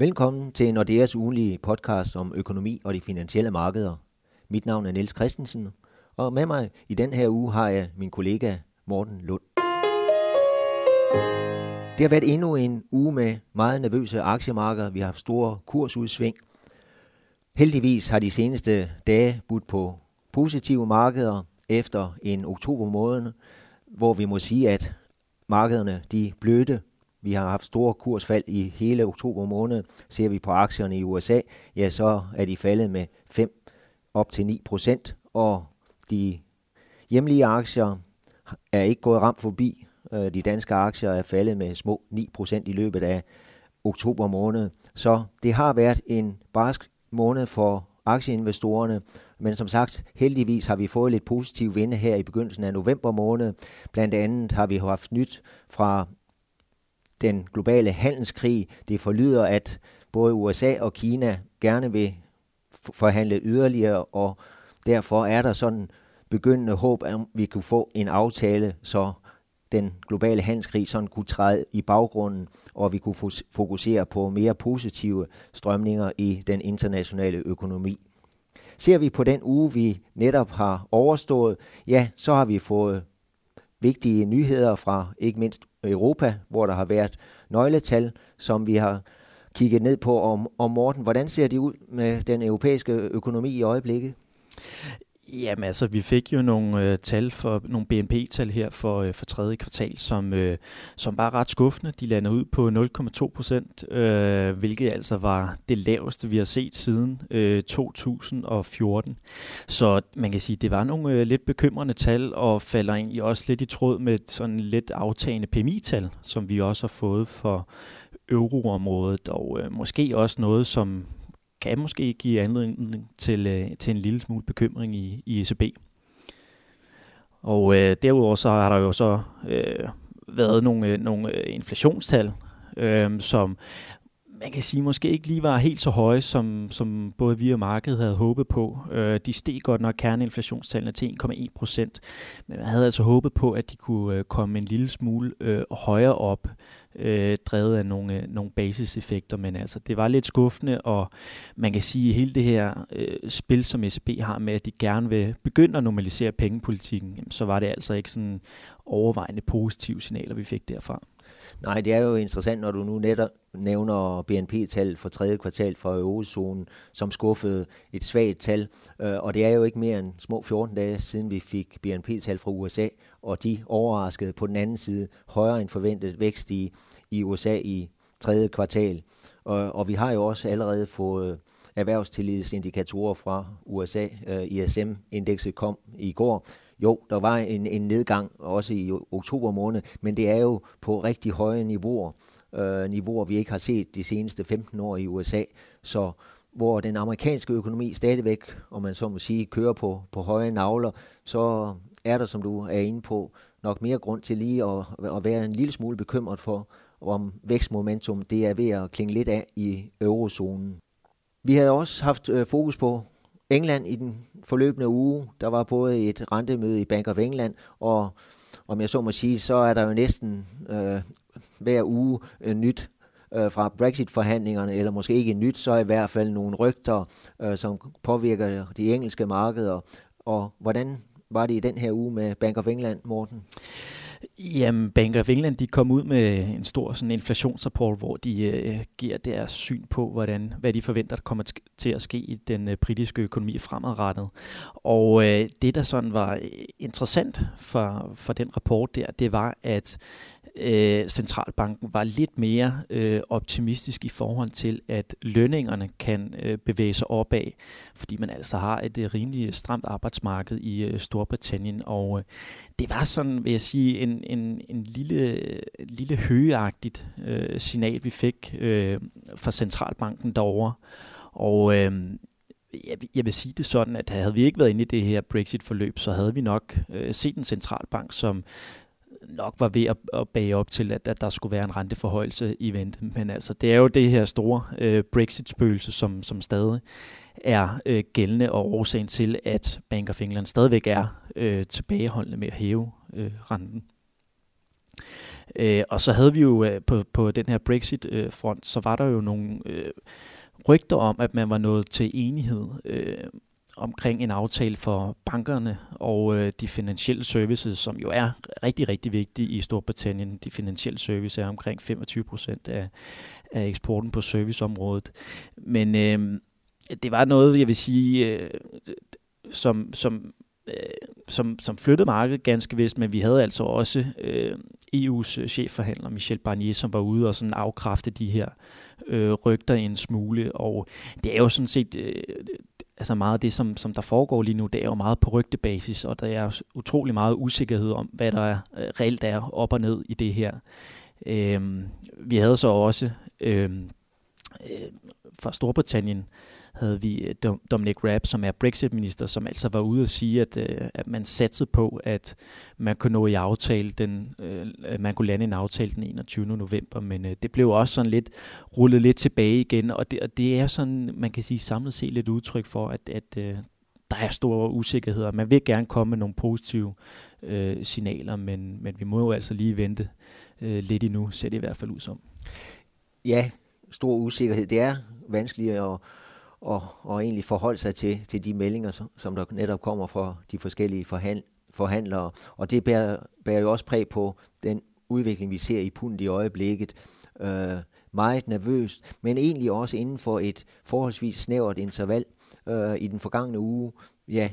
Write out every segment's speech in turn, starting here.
Velkommen til Nordeas ugenlige podcast om økonomi og de finansielle markeder. Mit navn er Niels Christensen, og med mig i den her uge har jeg min kollega Morten Lund. Det har været endnu en uge med meget nervøse aktiemarkeder. Vi har haft store kursudsving. Heldigvis har de seneste dage budt på positive markeder efter en oktober måned, hvor vi må sige, at markederne de blødte vi har haft store kursfald i hele oktober måned. Ser vi på aktierne i USA, ja, så er de faldet med 5 op til 9 procent, og de hjemlige aktier er ikke gået ramt forbi. Øh, de danske aktier er faldet med små 9 procent i løbet af oktober måned. Så det har været en barsk måned for aktieinvestorerne, men som sagt, heldigvis har vi fået lidt positiv vinde her i begyndelsen af november måned. Blandt andet har vi haft nyt fra den globale handelskrig. Det forlyder, at både USA og Kina gerne vil forhandle yderligere, og derfor er der sådan begyndende håb, at vi kunne få en aftale, så den globale handelskrig sådan kunne træde i baggrunden, og vi kunne fokusere på mere positive strømninger i den internationale økonomi. Ser vi på den uge, vi netop har overstået, ja, så har vi fået vigtige nyheder fra ikke mindst Europa, hvor der har været nøgletal, som vi har kigget ned på. Om, om Morten, hvordan ser det ud med den europæiske økonomi i øjeblikket? Jamen altså, vi fik jo nogle øh, tal for nogle BNP-tal her for, øh, for tredje kvartal, som, øh, som var ret skuffende. De lander ud på 0,2 procent, øh, hvilket altså var det laveste, vi har set siden øh, 2014. Så man kan sige, det var nogle øh, lidt bekymrende tal, og falder egentlig også lidt i tråd med sådan lidt aftagende PMI-tal, som vi også har fået for euroområdet, og øh, måske også noget, som kan måske give anledning til, øh, til en lille smule bekymring i, i ECB. Og øh, derudover så har der jo så øh, været nogle, øh, nogle øh, inflationstal, øh, som man kan sige måske ikke lige var helt så høje, som, som både vi og markedet havde håbet på. Øh, de steg godt nok kerneinflationstallene til 1,1 procent, men man havde altså håbet på, at de kunne øh, komme en lille smule øh, højere op øh, drevet af nogle, øh, nogle basiseffekter, men altså det var lidt skuffende, og man kan sige, at hele det her øh, spil, som ECB har med, at de gerne vil begynde at normalisere pengepolitikken, jamen, så var det altså ikke sådan overvejende positive signaler, vi fik derfra. Nej, det er jo interessant, når du nu netop nævner BNP-tal for tredje kvartal for eurozonen, som skuffede et svagt tal. Øh, og det er jo ikke mere end små 14 dage siden, vi fik BNP-tal fra USA, og de overraskede på den anden side højere end forventet vækst i, i USA i tredje kvartal. Og, og vi har jo også allerede fået erhvervstillidsindikatorer fra USA. Øh, ISM-indekset kom i går, jo, der var en, en nedgang også i oktober måned, men det er jo på rigtig høje niveauer, øh, niveauer vi ikke har set de seneste 15 år i USA. Så hvor den amerikanske økonomi stadigvæk, om man så må sige, kører på, på høje navler, så er der, som du er inde på, nok mere grund til lige at, at være en lille smule bekymret for, om vækstmomentum det er ved at klinge lidt af i eurozonen. Vi har også haft øh, fokus på England i den forløbende uge. Der var både et rentemøde i Bank of England, og om jeg så må sige, så er der jo næsten øh, hver uge øh, nyt øh, fra Brexit-forhandlingerne, eller måske ikke nyt, så i hvert fald nogle rygter, øh, som påvirker de engelske markeder. Og hvordan var det i den her uge med Bank of England, Morten? Jamen, Bank of England de kom ud med en stor sådan inflationsrapport, hvor de øh, giver deres syn på, hvordan, hvad de forventer, der kommer til at ske i den øh, britiske økonomi fremadrettet. Og øh, det, der sådan var øh, interessant for, for den rapport der, det var, at øh, centralbanken var lidt mere øh, optimistisk i forhold til, at lønningerne kan øh, bevæge sig opad, fordi man altså har et øh, rimelig øh, stramt arbejdsmarked i øh, Storbritannien, og øh, det var sådan, vil jeg sige, en, en, en lille, lille højeagtigt øh, signal, vi fik øh, fra centralbanken derovre, og øh, jeg, jeg vil sige det sådan, at havde vi ikke været inde i det her Brexit-forløb, så havde vi nok øh, set en centralbank, som nok var ved at, at bage op til, at, at der skulle være en renteforhøjelse i vente. Men altså, det er jo det her store øh, Brexit-spøgelse, som, som stadig er øh, gældende og årsagen til, at Bank of England stadigvæk er øh, tilbageholdende med at hæve øh, renten. Øh, og så havde vi jo øh, på, på den her Brexit-front, øh, så var der jo nogle øh, rygter om, at man var nået til enighed øh, omkring en aftale for bankerne og øh, de finansielle services, som jo er rigtig, rigtig vigtige i Storbritannien. De finansielle services er omkring 25 procent af, af eksporten på serviceområdet. Men øh, det var noget, jeg vil sige, øh, som, som, øh, som, som flyttede markedet ganske vist, men vi havde altså også øh, EU's øh, chefforhandler Michel Barnier, som var ude og sådan afkræfte de her øh, rygter en smule, og det er jo sådan set øh, altså meget af det, som, som der foregår lige nu, det er jo meget på rygtebasis, og der er utrolig meget usikkerhed om, hvad der er, øh, reelt er op og ned i det her. Øh, vi havde så også øh, øh, fra Storbritannien havde vi øh, Dominic Raab, som er Brexit-minister, som altså var ude og sige, at, øh, at man satsede på, at man kunne nå i aftale den, øh, man kunne lande en aftale den 21. november, men øh, det blev også sådan lidt rullet lidt tilbage igen, og det, og det er sådan, man kan sige samlet set lidt udtryk for, at, at øh, der er store usikkerheder. Man vil gerne komme med nogle positive øh, signaler, men, men vi må jo altså lige vente øh, lidt endnu, ser det i hvert fald ud som. Ja, stor usikkerhed. Det er vanskeligt at, og, og egentlig forholde sig til, til de meldinger, som, der netop kommer fra de forskellige forhand, forhandlere. Og det bærer, bærer jo også præg på den udvikling, vi ser i pundet i øjeblikket. Øh, meget nervøst, men egentlig også inden for et forholdsvis snævert interval øh, i den forgangne uge. Ja,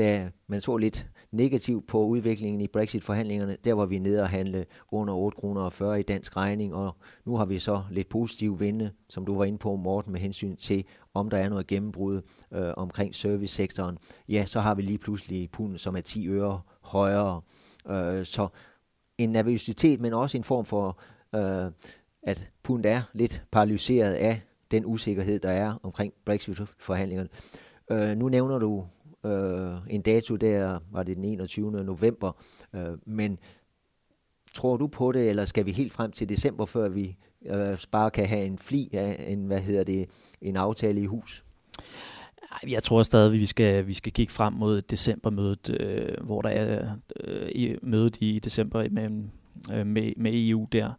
da man så lidt negativt på udviklingen i Brexit-forhandlingerne. Der var vi nede og handle under 8 kroner og 40 i dansk regning, og nu har vi så lidt positiv vinde, som du var inde på, Morten, med hensyn til, om der er noget gennembrud øh, omkring servicesektoren. Ja, så har vi lige pludselig punden, som er 10 øre højere. Øh, så en nervøsitet, men også en form for, øh, at pundet er lidt paralyseret af den usikkerhed, der er omkring Brexit-forhandlingerne. Øh, nu nævner du øh, en dato der, var det den 21. november, øh, men tror du på det, eller skal vi helt frem til december, før vi øh, bare kan have en fli af en, hvad hedder det, en aftale i hus? Jeg tror stadig, vi skal, vi skal kigge frem mod decembermødet, øh, hvor der er øh, mødet i december mellem øh, med, med EU der,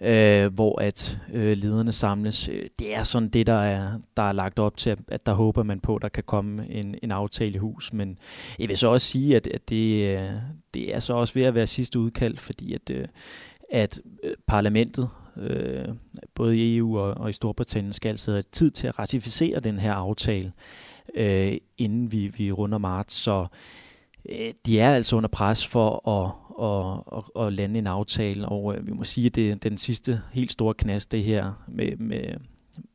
øh, hvor at øh, lederne samles. Øh, det er sådan det, der er, der er lagt op til, at der håber man på, at der kan komme en, en aftale i hus. Men jeg vil så også sige, at, at det, øh, det er så også ved at være sidste udkald, fordi at, øh, at øh, parlamentet, øh, både i EU og, og i Storbritannien, skal altså have tid til at ratificere den her aftale, øh, inden vi, vi runder marts. Så øh, de er altså under pres for at, at, at, at lande en aftale, og øh, vi må sige, at det er den sidste helt store knast, det her med, med,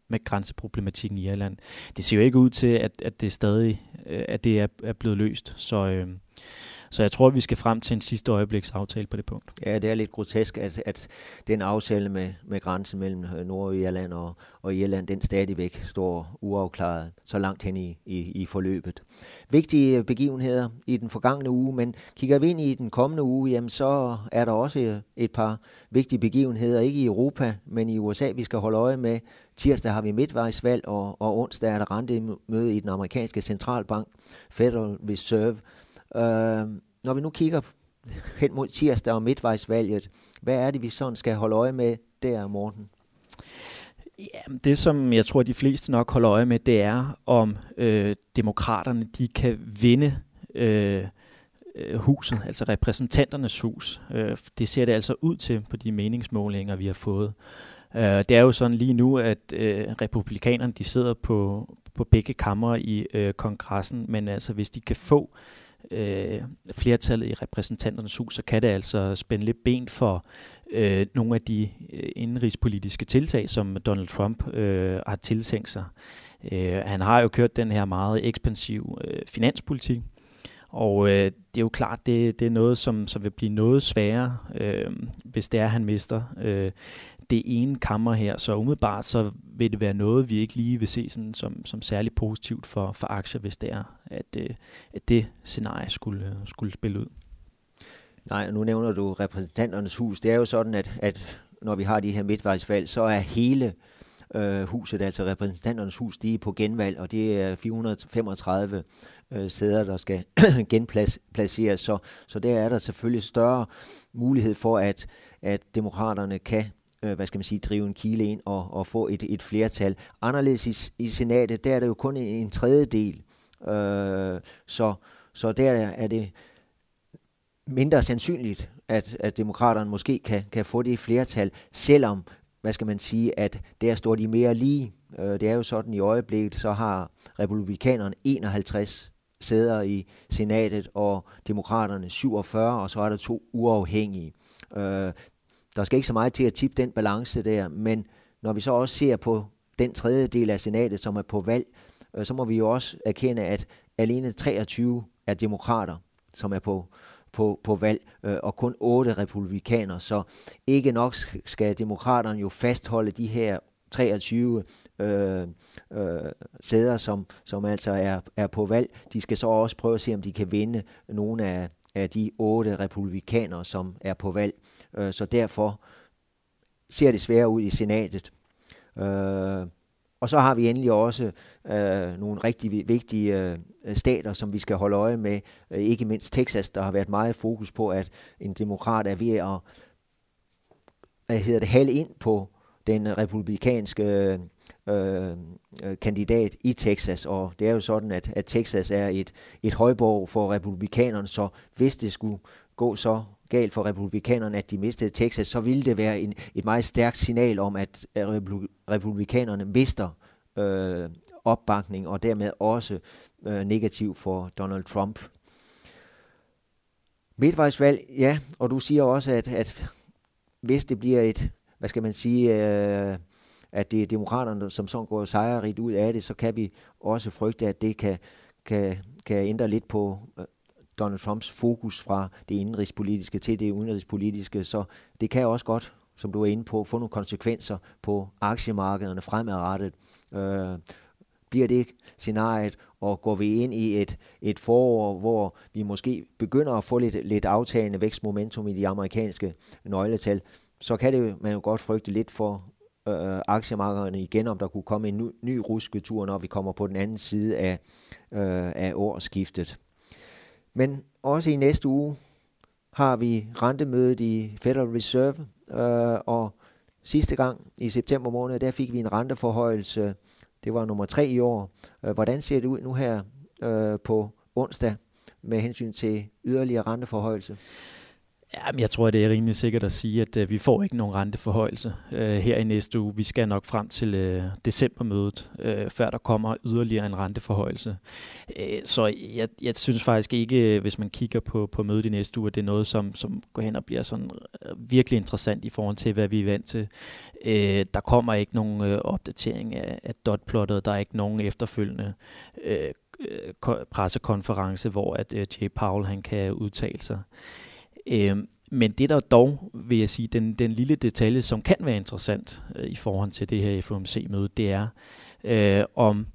med grænseproblematikken i Irland. Det ser jo ikke ud til, at, at det stadig øh, at det er, er blevet løst, så... Øh, så jeg tror, at vi skal frem til en sidste øjebliks aftale på det punkt. Ja, det er lidt grotesk, at, at den aftale med, med grænsen mellem øh, Nordirland og, og Irland, den stadigvæk står uafklaret så langt hen i, i, i forløbet. Vigtige begivenheder i den forgangne uge, men kigger vi ind i den kommende uge, jamen så er der også et par vigtige begivenheder, ikke i Europa, men i USA, vi skal holde øje med. Tirsdag har vi midtvejsvalg, og, og onsdag er der rentemøde i den amerikanske centralbank, Federal Reserve, Øh, når vi nu kigger hen mod tirsdag og midtvejsvalget, hvad er det, vi sådan skal holde øje med der, Morten? Jamen, det som jeg tror, de fleste nok holder øje med, det er, om øh, demokraterne de kan vinde øh, øh, huset, altså repræsentanternes hus. Øh, det ser det altså ud til på de meningsmålinger, vi har fået. Øh, det er jo sådan lige nu, at øh, republikanerne de sidder på, på begge kammer i øh, kongressen, men altså hvis de kan få øh, øh, flertallet i repræsentanternes hus, så kan det altså spænde lidt ben for øh, nogle af de øh, indrigspolitiske tiltag, som Donald Trump øh, har tiltænkt sig. Øh, han har jo kørt den her meget ekspansiv øh, finanspolitik, og øh, det er jo klart, det, det er noget, som, som vil blive noget sværere, øh, hvis det er, han mister øh, det ene kammer her. Så umiddelbart så vil det være noget, vi ikke lige vil se sådan, som, som særligt positivt for, for aktier, hvis det er, at, øh, at det scenarie skulle, øh, skulle spille ud. Nej, nu nævner du repræsentanternes hus. Det er jo sådan, at, at når vi har de her midtvejsvalg, så er hele øh, huset, altså repræsentanternes hus, de er på genvalg, og det er 435 øh, sæder, der skal genplaceres. Så, så der er der selvfølgelig større mulighed for, at, at demokraterne kan øh, hvad skal man sige, drive en kile ind og, og få et, et flertal. Anderledes i, i senatet, der er det jo kun en, en tredjedel. Øh, så, så der er det mindre sandsynligt, at, at demokraterne måske kan, kan få det flertal, selvom, hvad skal man sige, at der står de mere lige. Øh, det er jo sådan i øjeblikket, så har republikanerne 51 sæder i senatet, og demokraterne 47, og så er der to uafhængige. Øh, der skal ikke så meget til at tippe den balance der, men når vi så også ser på den tredje del af senatet, som er på valg, øh, så må vi jo også erkende, at alene 23 er demokrater, som er på, på, på valg, øh, og kun otte republikanere. Så ikke nok skal demokraterne jo fastholde de her 23 øh, øh, sæder, som, som altså er, er på valg. De skal så også prøve at se, om de kan vinde nogle af, af de otte republikanere, som er på valg. Øh, så derfor ser det svære ud i senatet. Øh, og så har vi endelig også øh, nogle rigtig vigtige øh, stater, som vi skal holde øje med. Øh, ikke mindst Texas, der har været meget fokus på, at en demokrat er ved at hvad hedder det, halde ind på den republikanske øh, øh, kandidat i Texas, og det er jo sådan, at, at Texas er et, et højborg for republikanerne, så hvis det skulle gå så galt for republikanerne, at de mistede Texas, så ville det være en, et meget stærkt signal om, at republikanerne mister øh, opbakning, og dermed også øh, negativ for Donald Trump. Midtvejsvalg, ja, og du siger også, at, at hvis det bliver et, hvad skal man sige, øh, at det er demokraterne, som sådan går sejrigt ud af det, så kan vi også frygte, at det kan, kan, kan ændre lidt på øh, Donald Trumps fokus fra det indenrigspolitiske til det udenrigspolitiske, så det kan også godt, som du er inde på, få nogle konsekvenser på aktiemarkederne fremadrettet. Øh, bliver det scenariet, og går vi ind i et, et forår, hvor vi måske begynder at få lidt, lidt aftagende vækstmomentum i de amerikanske nøgletal, så kan det man jo godt frygte lidt for øh, aktiemarkederne igen, om der kunne komme en ny, ny rusketur, når vi kommer på den anden side af, øh, af årsskiftet. Men også i næste uge har vi rentemødet i Federal Reserve, øh, og sidste gang i september måned, der fik vi en renteforhøjelse. Det var nummer tre i år. Øh, hvordan ser det ud nu her øh, på onsdag med hensyn til yderligere renteforhøjelse? Jamen, jeg tror, det er rimelig sikkert at sige, at uh, vi får ikke nogen renteforhøjelse øh, her i næste uge. Vi skal nok frem til øh, decembermødet, øh, før der kommer yderligere en renteforhøjelse. Øh, så jeg, jeg synes faktisk ikke, hvis man kigger på, på mødet i næste uge, at det er noget, som, som går hen og bliver sådan øh, virkelig interessant i forhold til, hvad vi er vant til. Øh, der kommer ikke nogen øh, opdatering af, af dotplottet. Der er ikke nogen efterfølgende øh, øh pressekonference, hvor at øh, Jay Powell han kan udtale sig. Øh, men det der dog, vil jeg sige, den, den lille detalje, som kan være interessant øh, i forhold til det her FOMC-møde, det er, øh, om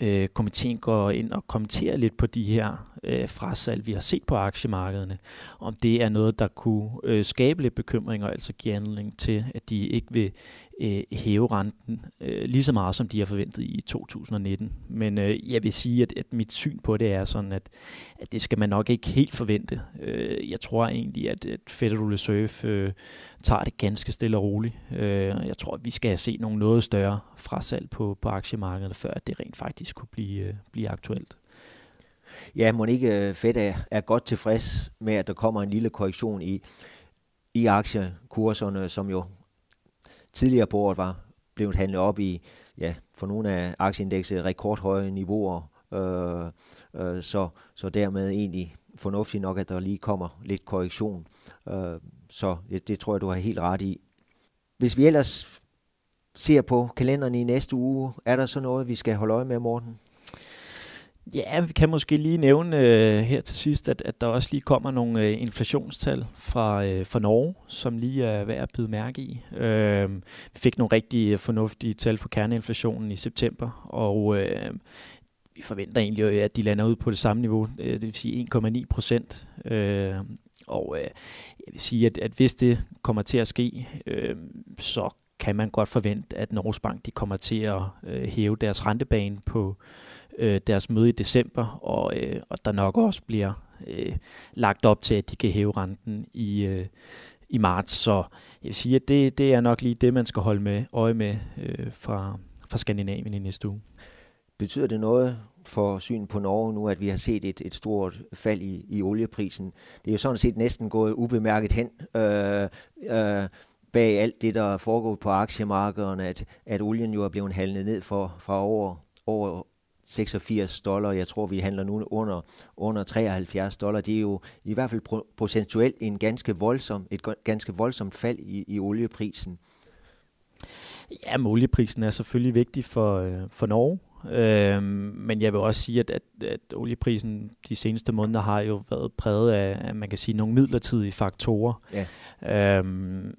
øh, komiteen går ind og kommenterer lidt på de her øh, frasalg, vi har set på aktiemarkederne, om det er noget, der kunne øh, skabe lidt bekymring og altså give anledning til, at de ikke vil øh, hæve renten øh, lige så meget, som de har forventet i 2019. Men øh, jeg vil sige, at, at mit syn på det er sådan, at, at det skal man nok ikke helt forvente. Øh, jeg tror egentlig, at, at Federal Reserve øh, tager det ganske stille og roligt. Øh, jeg tror, at vi skal se nogle noget større frasalg på, på aktiemarkedet, før det rent faktisk kunne blive, øh, blive aktuelt. Ja, må ikke øh, Fed er, er godt tilfreds med, at der kommer en lille korrektion i, i aktiekurserne, som jo tidligere på året var blevet handlet op i, ja, for nogle af aktieindekset rekordhøje niveauer, øh, øh, så, så dermed egentlig fornuftigt nok, at der lige kommer lidt korrektion. Øh, så det, det tror jeg, du har helt ret i. Hvis vi ellers ser på kalenderen i næste uge, er der så noget, vi skal holde øje med, Morten? Ja, vi kan måske lige nævne øh, her til sidst, at, at der også lige kommer nogle øh, inflationstal fra, øh, fra Norge, som lige er værd at byde mærke i. Øh, vi fik nogle rigtig øh, fornuftige tal for kerneinflationen i september, og øh, vi forventer egentlig, øh, at de lander ud på det samme niveau, øh, det vil sige 1,9 procent. Øh, og jeg vil sige, at, at hvis det kommer til at ske, så kan man godt forvente, at Norges Bank de kommer til at øh, hæve deres rentebane på øh, deres møde i december, og, øh, og der nok også bliver øh, lagt op til, at de kan hæve renten i, øh, i marts. Så jeg vil sige, at det, det er nok lige det, man skal holde med øje med øh, fra, fra Skandinavien i næste uge. Betyder det noget for syn på Norge nu, at vi har set et, et stort fald i, i olieprisen? Det er jo sådan set næsten gået ubemærket hen øh, øh, bag alt det, der foregår på aktiemarkederne, at, at olien jo er blevet handlet ned for, fra over, over 86 dollar. Jeg tror, vi handler nu under, under 73 dollar. Det er jo i hvert fald procentuelt en ganske voldsom, et ganske voldsomt fald i, i olieprisen. Ja, olieprisen er selvfølgelig vigtig for, øh, for Norge. Øh, men jeg vil også sige, at, at, at olieprisen de seneste måneder har jo været præget af, man kan sige, nogle midlertidige faktorer. Ja. Øhm,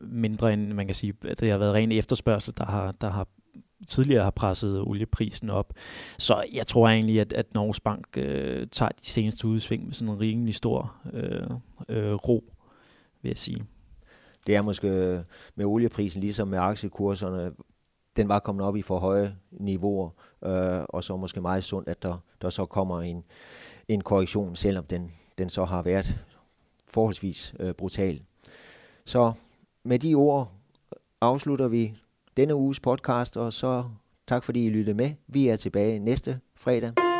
mindre end, man kan sige, at det har været ren efterspørgsel, der har, der har tidligere har presset olieprisen op. Så jeg tror egentlig, at, at Norges Bank øh, tager de seneste udsving med sådan en rimelig stor øh, øh, ro, vil jeg sige. Det er måske med olieprisen, ligesom med aktiekurserne, den var kommet op i for høje niveauer, øh, og så måske meget sundt, at der, der så kommer en, en korrektion, selvom den, den så har været forholdsvis øh, brutal. Så med de ord afslutter vi denne uges podcast, og så tak fordi I lyttede med. Vi er tilbage næste fredag.